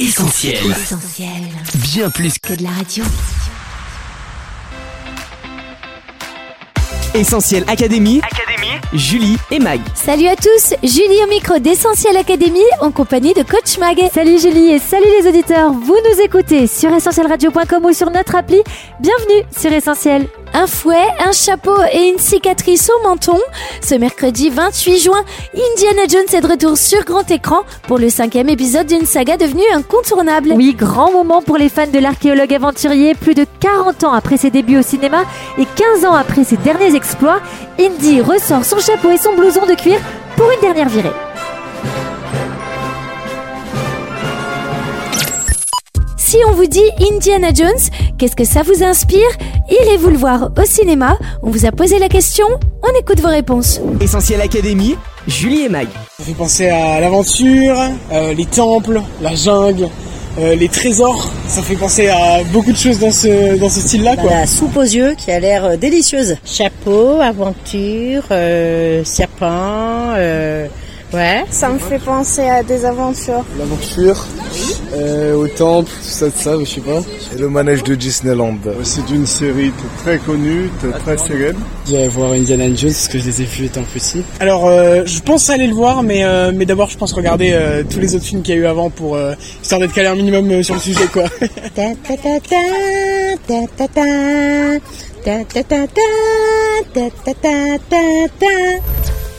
Essentiel. Essentiel. Bien plus Que de la radio. Essentiel Académie. Académie. Julie et Mag. Salut à tous, Julie au micro d'Essentiel Académie en compagnie de Coach Mag. Salut Julie et salut les auditeurs, vous nous écoutez sur essentielradio.com ou sur notre appli. Bienvenue sur Essentiel. Un fouet, un chapeau et une cicatrice au menton. Ce mercredi 28 juin, Indiana Jones est de retour sur grand écran pour le cinquième épisode d'une saga devenue incontournable. Oui, grand moment pour les fans de l'archéologue aventurier. Plus de 40 ans après ses débuts au cinéma et 15 ans après ses derniers exploits, Indy ressort son chapeau et son blouson de cuir pour une dernière virée. Si on vous dit Indiana Jones, qu'est-ce que ça vous inspire? Irez-vous le voir au cinéma? On vous a posé la question, on écoute vos réponses. Essentiel Académie. Julie et Mag. Ça fait penser à l'aventure, euh, les temples, la jungle, euh, les trésors. Ça fait penser à beaucoup de choses dans ce, dans ce style-là. Bah, Quoi. la soupe aux yeux qui a l'air euh, délicieuse. Chapeau, aventure, euh, serpent, euh, ouais. Ça me fait penser à des aventures. L'aventure, euh, au temple, tout ça, tout ça, je sais pas. Et le manège de Disneyland. C'est une série très connue, très célèbre. J'irai voir Indiana Jones parce que je les ai vus étant petit. Alors, euh, je pense aller le voir, mais, euh, mais d'abord, je pense regarder euh, tous les autres films qu'il y a eu avant pour euh, histoire d'être calé un minimum euh, sur le sujet, quoi.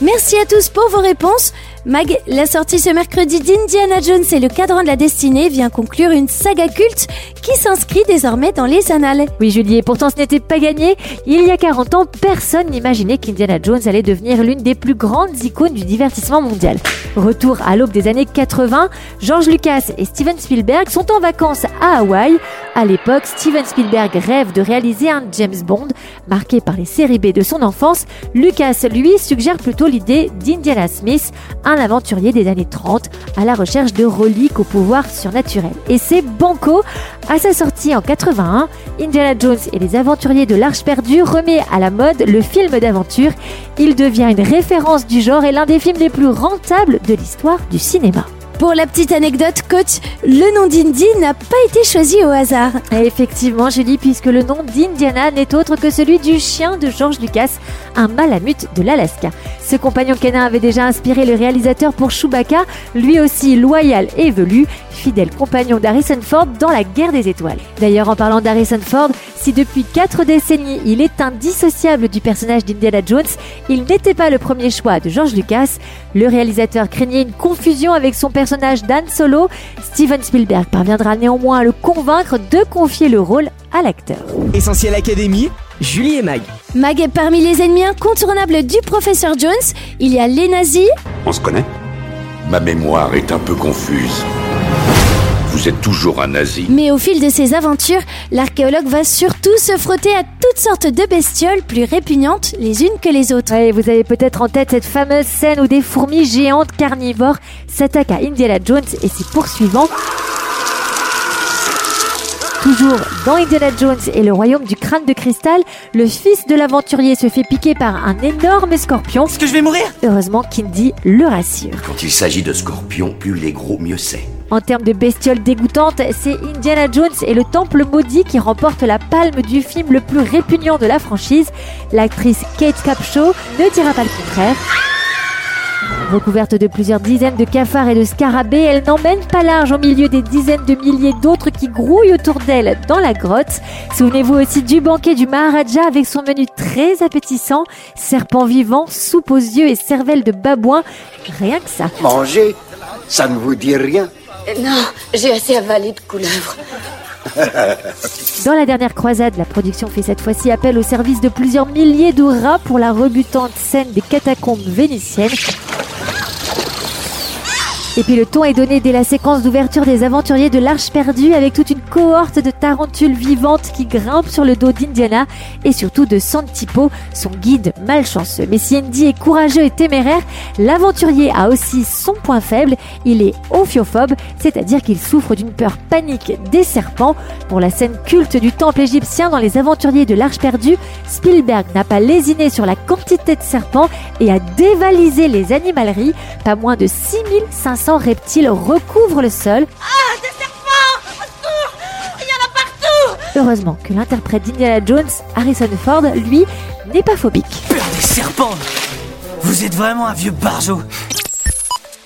Merci à tous pour vos réponses. Mag, la sortie ce mercredi d'Indiana Jones et le cadran de la destinée vient conclure une saga culte qui s'inscrit désormais dans les annales. Oui Julie, et pourtant ce n'était pas gagné. Il y a 40 ans, personne n'imaginait qu'Indiana Jones allait devenir l'une des plus grandes icônes du divertissement mondial. Retour à l'aube des années 80, George Lucas et Steven Spielberg sont en vacances à Hawaï. À l'époque, Steven Spielberg rêve de réaliser un James Bond marqué par les séries B de son enfance. Lucas, lui, suggère plutôt l'idée d'Indiana Smith, un aventurier des années 30 à la recherche de reliques au pouvoir surnaturel. Et c'est banco. À sa sortie en 81, Indiana Jones et les aventuriers de l'Arche perdue remet à la mode le film d'aventure. Il devient une référence du genre et l'un des films les plus rentables de l'histoire du cinéma. Pour la petite anecdote, coach, le nom d'Indy n'a pas été choisi au hasard. Et effectivement, Julie, puisque le nom d'Indiana n'est autre que celui du chien de George Lucas, un malamute de l'Alaska. Ce compagnon canin avait déjà inspiré le réalisateur pour Chewbacca, lui aussi loyal et velu, fidèle compagnon d'Harrison Ford dans la guerre des étoiles. D'ailleurs, en parlant d'Harrison Ford, si depuis quatre décennies il est indissociable du personnage d'Indiana Jones, il n'était pas le premier choix de George Lucas. Le réalisateur craignait une confusion avec son personnage d'Anne Solo. Steven Spielberg parviendra néanmoins à le convaincre de confier le rôle à l'acteur. Essentiel Académie. Julie et Mag. Mag, parmi les ennemis incontournables du professeur Jones, il y a les nazis, On se connaît? Ma mémoire est un peu confuse. Vous êtes toujours un nazi. mais au fil de ses aventures, l'archéologue va surtout se frotter à toutes sortes de bestioles plus répugnantes les unes que les autres. Ouais, vous avez peut-être en tête cette fameuse scène où des fourmis géantes carnivores s'attaquent à Indiana Jones et ses poursuivants. Toujours dans Indiana Jones et le royaume du crâne de cristal, le fils de l'aventurier se fait piquer par un énorme scorpion. Est-ce que je vais mourir? Heureusement qu'Indy le rassure. Quand il s'agit de scorpions, plus les gros, mieux c'est. En termes de bestioles dégoûtantes, c'est Indiana Jones et le Temple maudit qui remportent la palme du film le plus répugnant de la franchise. L'actrice Kate Capshaw ne dira pas le contraire. Recouverte de plusieurs dizaines de cafards et de scarabées, elle n'emmène pas large au milieu des dizaines de milliers d'autres qui grouillent autour d'elle dans la grotte. Souvenez-vous aussi du banquet du Maharaja avec son menu très appétissant, serpent vivant, soupe aux yeux et cervelle de babouin. Rien que ça. Manger, ça ne vous dit rien Non, j'ai assez avalé de couleuvres. Dans la dernière croisade, la production fait cette fois-ci appel au service de plusieurs milliers de rats pour la rebutante scène des catacombes vénitiennes. Et puis le ton est donné dès la séquence d'ouverture des aventuriers de l'Arche perdue avec toute une cohorte de tarentules vivantes qui grimpent sur le dos d'Indiana et surtout de Santipo, son guide malchanceux. Mais si Indy est courageux et téméraire, l'aventurier a aussi son point faible, il est ophiophobe, c'est-à-dire qu'il souffre d'une peur panique des serpents. Pour la scène culte du temple égyptien dans les aventuriers de l'Arche perdue, Spielberg n'a pas lésiné sur la quantité de serpents et a dévalisé les animaleries. Pas moins de 6500 menaçants reptiles recouvrent le sol. Heureusement que l'interprète d'Indiana Jones, Harrison Ford, lui, n'est pas phobique. Peur des serpents Vous êtes vraiment un vieux barjo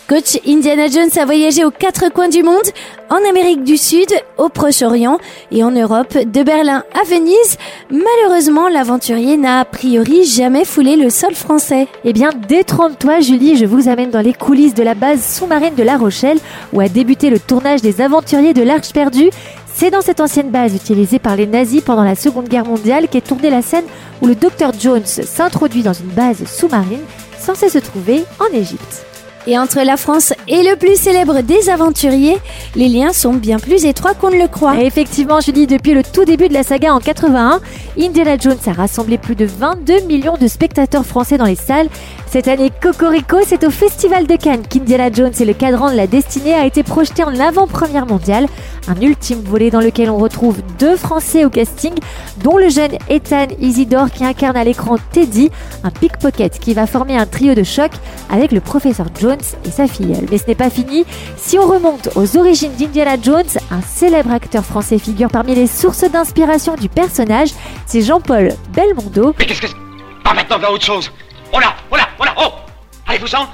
Coach, Indiana Jones a voyagé aux quatre coins du monde en Amérique du Sud, au Proche-Orient et en Europe, de Berlin à Venise. Malheureusement, l'aventurier n'a a priori jamais foulé le sol français. Eh bien, détrompe-toi Julie, je vous amène dans les coulisses de la base sous-marine de La Rochelle, où a débuté le tournage des aventuriers de l'Arche perdue. C'est dans cette ancienne base utilisée par les nazis pendant la Seconde Guerre mondiale qu'est tournée la scène où le docteur Jones s'introduit dans une base sous-marine censée se trouver en Égypte. Et entre la France et le plus célèbre des aventuriers, les liens sont bien plus étroits qu'on ne le croit. Et effectivement, Julie, depuis le tout début de la saga en 81, Indiana Jones a rassemblé plus de 22 millions de spectateurs français dans les salles. Cette année, Cocorico, c'est au Festival de Cannes qu'Indiana Jones et le cadran de la destinée a été projeté en avant-première mondiale. Un ultime volet dans lequel on retrouve deux Français au casting, dont le jeune Ethan Isidore qui incarne à l'écran Teddy, un pickpocket qui va former un trio de choc avec le professeur Jones et sa filleule. Mais ce n'est pas fini. Si on remonte aux origines d'Indiana Jones, un célèbre acteur français figure parmi les sources d'inspiration du personnage. C'est Jean-Paul Belmondo. Mais qu'est-ce que Pas maintenant, vers autre chose Oh là, oh là, oh Allez-vous-en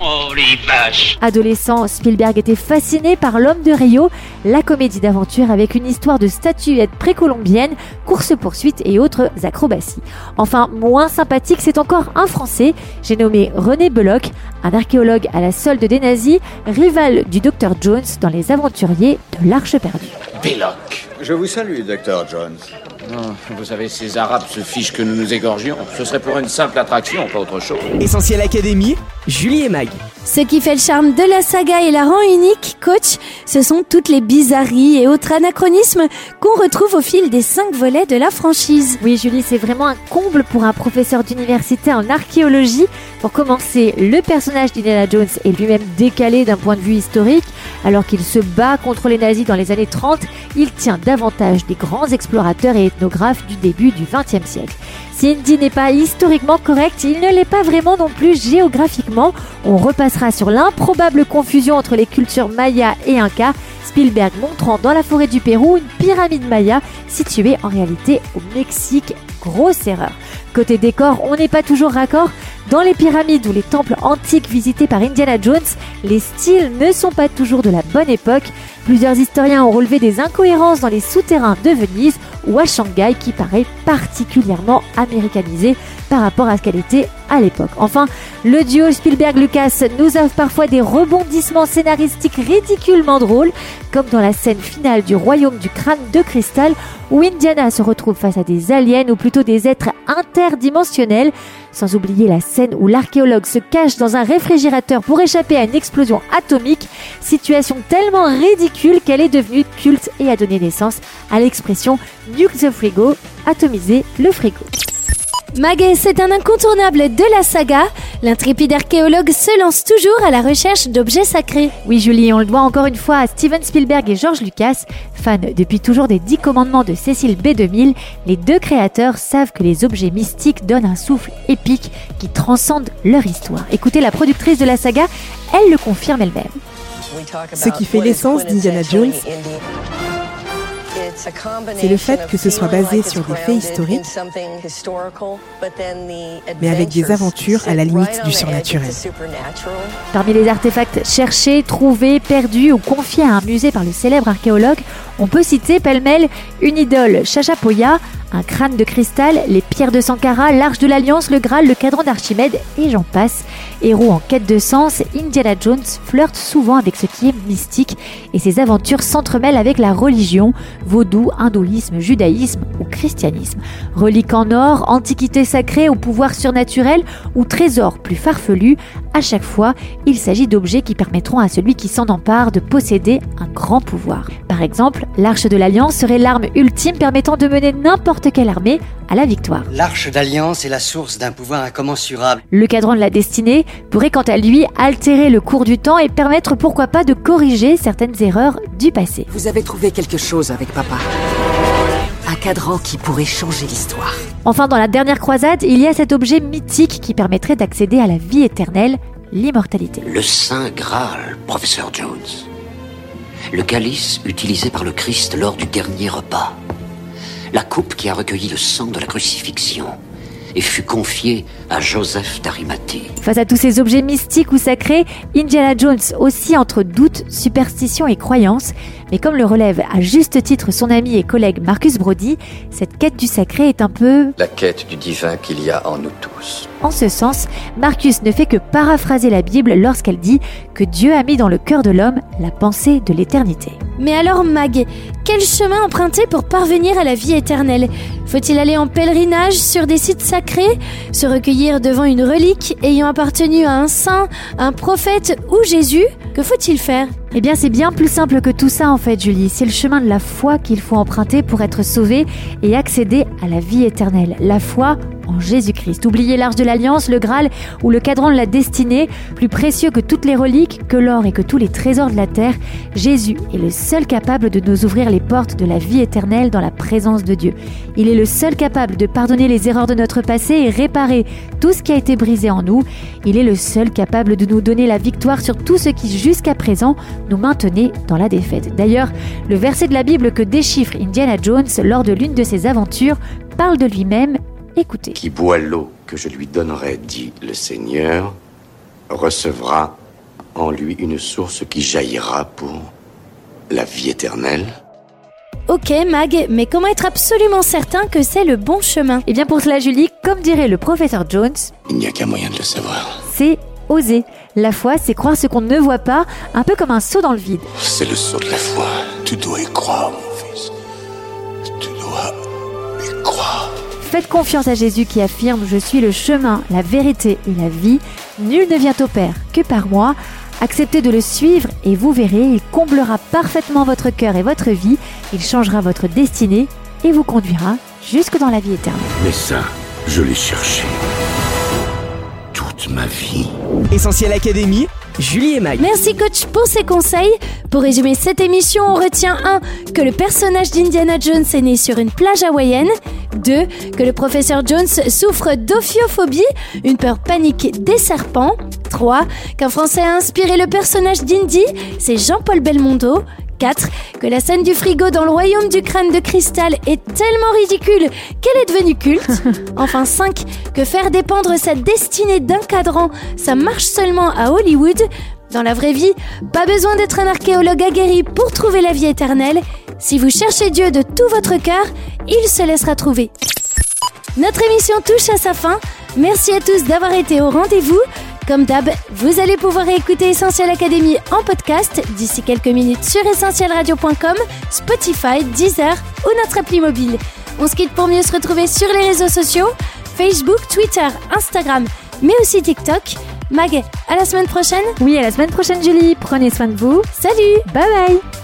Oh les vaches Adolescent, Spielberg était fasciné par L'homme de Rio, la comédie d'aventure avec une histoire de statuettes précolombiennes, courses-poursuites et autres acrobaties. Enfin, moins sympathique, c'est encore un Français, j'ai nommé René Belloc, un archéologue à la solde des nazis, rival du Dr Jones dans Les Aventuriers de l'Arche perdue. Belloc. Je vous salue, Dr Jones. Vous savez, ces Arabes se fichent que nous nous égorgions. Ce serait pour une simple attraction, pas autre chose. Essentiel Académie, Julie et Mag. Ce qui fait le charme de la saga et la rend unique, coach, ce sont toutes les bizarreries et autres anachronismes qu'on retrouve au fil des cinq volets de la franchise. Oui, Julie, c'est vraiment un comble pour un professeur d'université en archéologie. Pour commencer, le personnage d'Indiana Jones est lui-même décalé d'un point de vue historique. Alors qu'il se bat contre les nazis dans les années 30, il tient davantage des grands explorateurs et ethnographes du début du XXe siècle. Si Indy n'est pas historiquement correct, il ne l'est pas vraiment non plus géographiquement. On repassera sur l'improbable confusion entre les cultures maya et inca, Spielberg montrant dans la forêt du Pérou une pyramide maya située en réalité au Mexique. Grosse erreur. Côté décor, on n'est pas toujours raccord. Dans les pyramides ou les temples antiques visités par Indiana Jones, les styles ne sont pas toujours de la bonne époque. Plusieurs historiens ont relevé des incohérences dans les souterrains de Venise ou à Shanghai qui paraît particulièrement américanisé par rapport à ce qu'elle était à l'époque. Enfin, le duo Spielberg-Lucas nous offre parfois des rebondissements scénaristiques ridiculement drôles, comme dans la scène finale du royaume du crâne de cristal où Indiana se retrouve face à des aliens ou plutôt des êtres interdimensionnels, sans oublier la scène où l'archéologue se cache dans un réfrigérateur pour échapper à une explosion atomique, situation tellement ridicule qu'elle est devenue culte et a donné naissance à l'expression Nuke the Frigo, atomiser le frigo. Maguet, c'est un incontournable de la saga. L'intrépide archéologue se lance toujours à la recherche d'objets sacrés. Oui, Julie, on le doit encore une fois à Steven Spielberg et George Lucas. Fans depuis toujours des Dix commandements de Cécile B2000, les deux créateurs savent que les objets mystiques donnent un souffle épique qui transcende leur histoire. Écoutez la productrice de la saga, elle le confirme elle-même. Ce qui fait l'essence d'Indiana Jones, c'est le fait que ce soit basé sur des faits historiques, mais avec des aventures à la limite du surnaturel. Parmi les artefacts cherchés, trouvés, perdus ou confiés à un musée par le célèbre archéologue, on peut citer pêle-mêle une idole Chachapoya, un crâne de cristal, les pierres de Sankara, l'arche de l'Alliance, le Graal, le cadran d'Archimède et j'en passe. Héros en quête de sens, Indiana Jones flirte souvent avec ce qui est mystique et ses aventures s'entremêlent avec la religion, vaudou, hindouisme, judaïsme ou christianisme. Reliques en or, antiquités sacrées au pouvoir surnaturel ou trésors plus farfelus, à chaque fois, il s'agit d'objets qui permettront à celui qui s'en empare de posséder un grand pouvoir. Par exemple, l'arche de l'Alliance serait l'arme ultime permettant de mener n'importe quelle armée à la victoire. L'arche d'alliance est la source d'un pouvoir incommensurable. Le cadran de la destinée pourrait quant à lui altérer le cours du temps et permettre pourquoi pas de corriger certaines erreurs du passé. Vous avez trouvé quelque chose avec papa un cadran qui pourrait changer l'histoire. Enfin, dans la dernière croisade, il y a cet objet mythique qui permettrait d'accéder à la vie éternelle, l'immortalité. Le Saint Graal, professeur Jones. Le calice utilisé par le Christ lors du dernier repas. la coupe qui a recueilli le sang de la crucifixion et fut confiée à Joseph d'Arimathée. Face à tous ces objets mystiques ou sacrés, Indiana Jones aussi entre doute, superstition et croyance. Mais comme le relève à juste titre son ami et collègue Marcus Brody, cette quête du sacré est un peu... La quête du divin qu'il y a en nous tous. En ce sens, Marcus ne fait que paraphraser la Bible lorsqu'elle dit que Dieu a mis dans le cœur de l'homme la pensée de l'éternité. Mais alors Mag, quel chemin emprunter pour parvenir à la vie éternelle Faut-il aller en pèlerinage sur des sites sacrés Se recueillir devant une relique ayant appartenu à un saint, un prophète ou Jésus Que faut-il faire eh bien, c'est bien plus simple que tout ça en fait, Julie. C'est le chemin de la foi qu'il faut emprunter pour être sauvé et accéder à la vie éternelle. La foi en Jésus-Christ. Oubliez l'arche de l'Alliance, le Graal ou le cadran de la destinée, plus précieux que toutes les reliques, que l'or et que tous les trésors de la terre, Jésus est le seul capable de nous ouvrir les portes de la vie éternelle dans la présence de Dieu. Il est le seul capable de pardonner les erreurs de notre passé et réparer tout ce qui a été brisé en nous. Il est le seul capable de nous donner la victoire sur tout ce qui jusqu'à présent nous maintenait dans la défaite. D'ailleurs, le verset de la Bible que déchiffre Indiana Jones lors de l'une de ses aventures parle de lui-même Écoutez. Qui boit l'eau que je lui donnerai, dit le Seigneur, recevra en lui une source qui jaillira pour la vie éternelle. Ok Mag, mais comment être absolument certain que c'est le bon chemin? Eh bien pour cela Julie, comme dirait le professeur Jones, il n'y a qu'un moyen de le savoir. C'est oser. La foi, c'est croire ce qu'on ne voit pas, un peu comme un saut dans le vide. C'est le saut de la foi. Tu dois y croire, mon fils. Tu dois y croire. Faites confiance à Jésus qui affirme Je suis le chemin, la vérité et la vie. Nul ne vient au Père que par moi. Acceptez de le suivre et vous verrez, il comblera parfaitement votre cœur et votre vie. Il changera votre destinée et vous conduira jusque dans la vie éternelle. Mais ça, je l'ai cherché. Toute ma vie. Essentiel Académie, Julie et Mag. Merci coach pour ces conseils. Pour résumer cette émission, on retient 1. Que le personnage d'Indiana Jones est né sur une plage hawaïenne. 2. Que le professeur Jones souffre d'ophiophobie, une peur panique des serpents. 3. Qu'un Français a inspiré le personnage d'Indy, c'est Jean-Paul Belmondo. 4. Que la scène du frigo dans le royaume du crâne de cristal est tellement ridicule qu'elle est devenue culte. Enfin 5. Que faire dépendre sa destinée d'un cadran, ça marche seulement à Hollywood. Dans la vraie vie, pas besoin d'être un archéologue aguerri pour trouver la vie éternelle. Si vous cherchez Dieu de tout votre cœur, il se laissera trouver. Notre émission touche à sa fin. Merci à tous d'avoir été au rendez-vous. Comme d'hab, vous allez pouvoir écouter Essentiel Academy en podcast d'ici quelques minutes sur essentielradio.com, Spotify, Deezer ou notre appli mobile. On se quitte pour mieux se retrouver sur les réseaux sociaux, Facebook, Twitter, Instagram, mais aussi TikTok. Mag, à la semaine prochaine Oui, à la semaine prochaine Julie, prenez soin de vous. Salut Bye bye